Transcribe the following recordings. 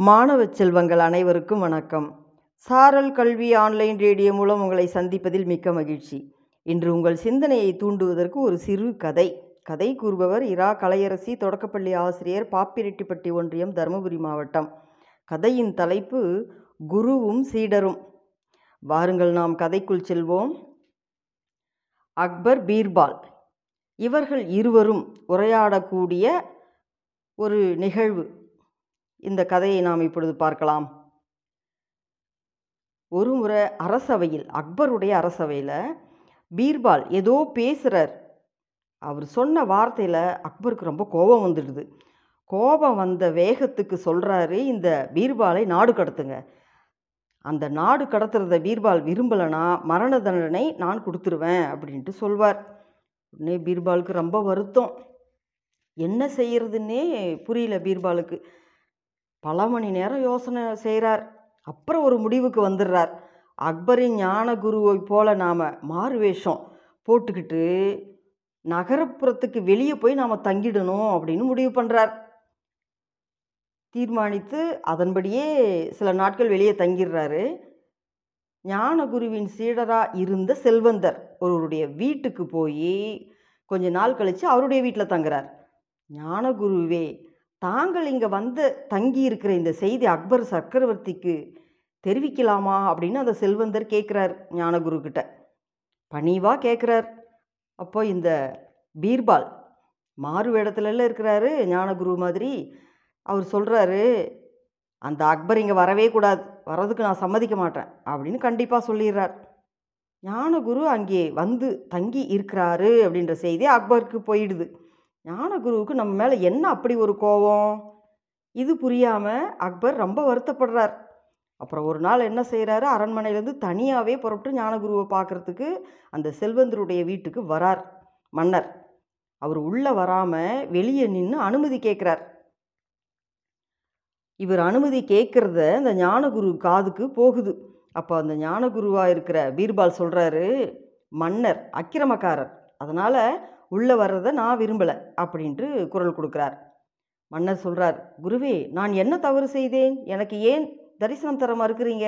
மாணவ செல்வங்கள் அனைவருக்கும் வணக்கம். சாரல் கல்வி ஆன்லைன் ரேடியோ மூலம் உங்களை சந்திப்பதில் மிக்க மகிழ்ச்சி. இன்று உங்கள் சிந்தனையை தூண்டுவதற்கு ஒரு சிறு கதை. கதை கூறுபவர் இரா கலையரசி தொடக்கப்பள்ளி ஆசிரியர் பாப்பிரெட்டிப்பட்டி ஒன்றியம் தருமபுரி மாவட்டம். கதையின் தலைப்பு குருவும் சீடரும். வாருங்கள் நாம் கதைக்குள் செல்வோம். அக்பர் பீர்பால். இவர்கள் இருவரும் உரையாடக்கூடிய ஒரு நிகழ்வு. இந்த கதையை நாம் இப்பொழுது பார்க்கலாம். ஒரு முறை அரசவையில் அக்பருடைய அரசவையில் பீர்பால் ஏதோ பேசுகிறார் அவர் சொன்ன வார்த்தையில் அக்பருக்கு ரொம்ப கோபம் வந்துடுது. கோபம் வந்த வேகத்துக்கு சொல்கிறாரு இந்த பீர்பாலை நாடு கடத்துங்க. அந்த நாடு கடத்துறத பீர்பால் விரும்பலைன்னா மரண தண்டனை நான் கொடுத்துருவேன் அப்படின்ட்டு சொல்வார். உடனே பீர்பாலுக்கு ரொம்ப வருத்தம். என்ன செய்கிறதுன்னே புரியல பீர்பாலுக்கு. பல மணி நேரம் யோசனை செய்கிறார் அப்புறம் ஒரு முடிவுக்கு வந்துடுறார். அக்பரின் ஞான குருவை போல் நாம் மாறு வேஷம் போட்டுக்கிட்டு நகரப்புறத்துக்கு வெளியே போய் நாம் தங்கிடணும் அப்படின்னு முடிவு பண்ணுறார் தீர்மானித்து அதன்படியே சில நாட்கள் வெளியே தங்கிடுறாரு. ஞானகுருவின் சீடராக இருந்த செல்வந்தர் ஒருவருடைய வீட்டுக்கு போய் கொஞ்ச நாள் கழித்து அவருடைய வீட்டில் தங்குறார். ஞானகுருவே தாங்கள் இங்கே வந்து தங்கி இருக்கிற இந்த செய்தி அக்பர் சக்கரவர்த்திக்கு தெரிவிக்கலாமா? அப்படின்னு அந்த செல்வந்தர் கேட்குறார் ஞானகுரு கிட்ட பணிவாக கேட்குறார். அப்போ இந்த பீர்பால் மாறு வேடத்துலலாம் இருக்கிறாரு ஞானகுரு மாதிரி. அவர் சொல்கிறாரு அந்த அக்பர் இங்கே வரவே கூடாது. வர்றதுக்கு நான் சம்மதிக்க மாட்டேன். அப்படின்னு கண்டிப்பாக சொல்லிடுறார். ஞானகுரு அங்கே வந்து தங்கி இருக்கிறாரு அப்படின்ற செய்தி அக்பருக்கு போயிடுது. ஞானகுருவுக்கு நம்ம மேலே என்ன அப்படி ஒரு கோபம் இது புரியாமல் அக்பர் ரொம்ப வருத்தப்படுறார். அப்புறம் ஒரு நாள் என்ன செய்கிறாரு அரண்மனையிலேருந்து தனியாகவே புறப்பட்டு ஞானகுருவை பார்க்குறதுக்கு அந்த செல்வந்தருடைய வீட்டுக்கு வரார் மன்னர். அவர் உள்ளே வராமல் வெளியே நின்று அனுமதி கேட்குறார். இவர் அனுமதி கேட்குறத அந்த ஞானகுரு காதுக்கு போகுது. அப்போ அந்த ஞானகுருவாக இருக்கிற பீர்பால் சொல்கிறாரு மன்னர் அக்கிரமக்காரர். அதனால் உள்ளே வர்றதை நான் விரும்பலை அப்படின்ட்டு குரல் கொடுக்குறார். மன்னர் சொல்கிறார் குருவே நான் என்ன தவறு செய்தேன்? எனக்கு ஏன் தரிசனம் தர மறுக்கிறீங்க?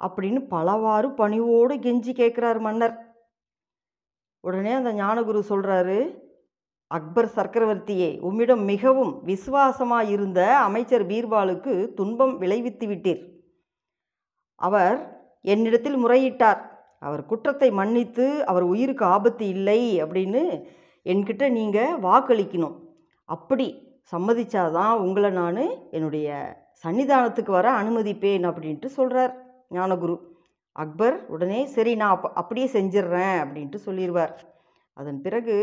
அப்படின்னு பலவாறு பணிவோடு கெஞ்சி கேட்குறார் மன்னர். உடனே அந்த ஞானகுரு சொல்கிறாரு அக்பர் சக்கரவர்த்தியே உம்மிடம் மிகவும் விசுவாசமாக இருந்த அமைச்சர் பீர்பாலுக்கு துன்பம் விளைவித்து விட்டீர் அவர் என்னிடத்தில் முறையிட்டார். அவர் குற்றத்தை மன்னித்து அவர் உயிருக்கு ஆபத்து இல்லை அப்படின்னு என்கிட்ட நீங்கள் வாக்களிக்கணும். அப்படி சம்மதிச்சாதான் உங்களை நான் என்னுடைய சன்னிதானத்துக்கு வர அனுமதிப்பேன் அப்படின்ட்டு சொல்கிறார் ஞானகுரு. அக்பர் உடனே சரி நான் அப் அப்படியே செஞ்சிடுறேன் அப்படின்ட்டு சொல்லிடுவார் அதன் பிறகு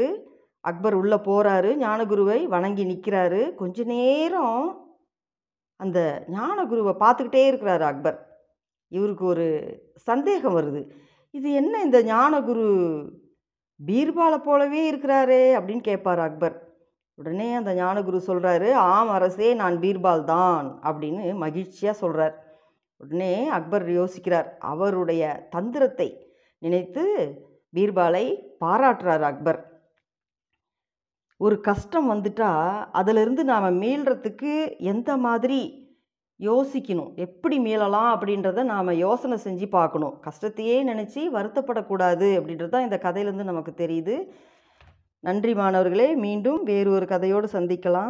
அக்பர் உள்ளே போகிறாரு ஞானகுருவை வணங்கி நிற்கிறாரு கொஞ்ச நேரம் அந்த ஞானகுருவை பார்த்துக்கிட்டே இருக்கிறாரு அக்பர். இவருக்கு ஒரு சந்தேகம் வருது. இது என்ன இந்த ஞானகுரு? பீர்பாலை போலவே இருக்கிறாரே அப்படின்னு கேட்பார் அக்பர். உடனே அந்த ஞானகுரு சொல்கிறாரு ஆம் அரசே நான் பீர்பால் தான் அப்படின்னு மகிழ்ச்சியாக சொல்கிறார் உடனே அக்பர் யோசிக்கிறார் அவருடைய தந்திரத்தை நினைத்து பீர்பாலை பாராட்டுறார் அக்பர். ஒரு கஷ்டம் வந்துட்டா அதிலிருந்து நாம் மீள்றதுக்கு எந்த மாதிரி யோசிக்கணும். எப்படி மீளலாம் அப்படின்றத நாம் யோசனை செஞ்சு பார்க்கணும். கஷ்டத்தையே நினச்சி வருத்தப்படக்கூடாது அப்படின்றது தான் இந்த கதையிலேருந்து நமக்கு தெரியுது. நன்றி மாணவர்களே மீண்டும் வேறு ஒரு கதையோடு சந்திக்கலாம்.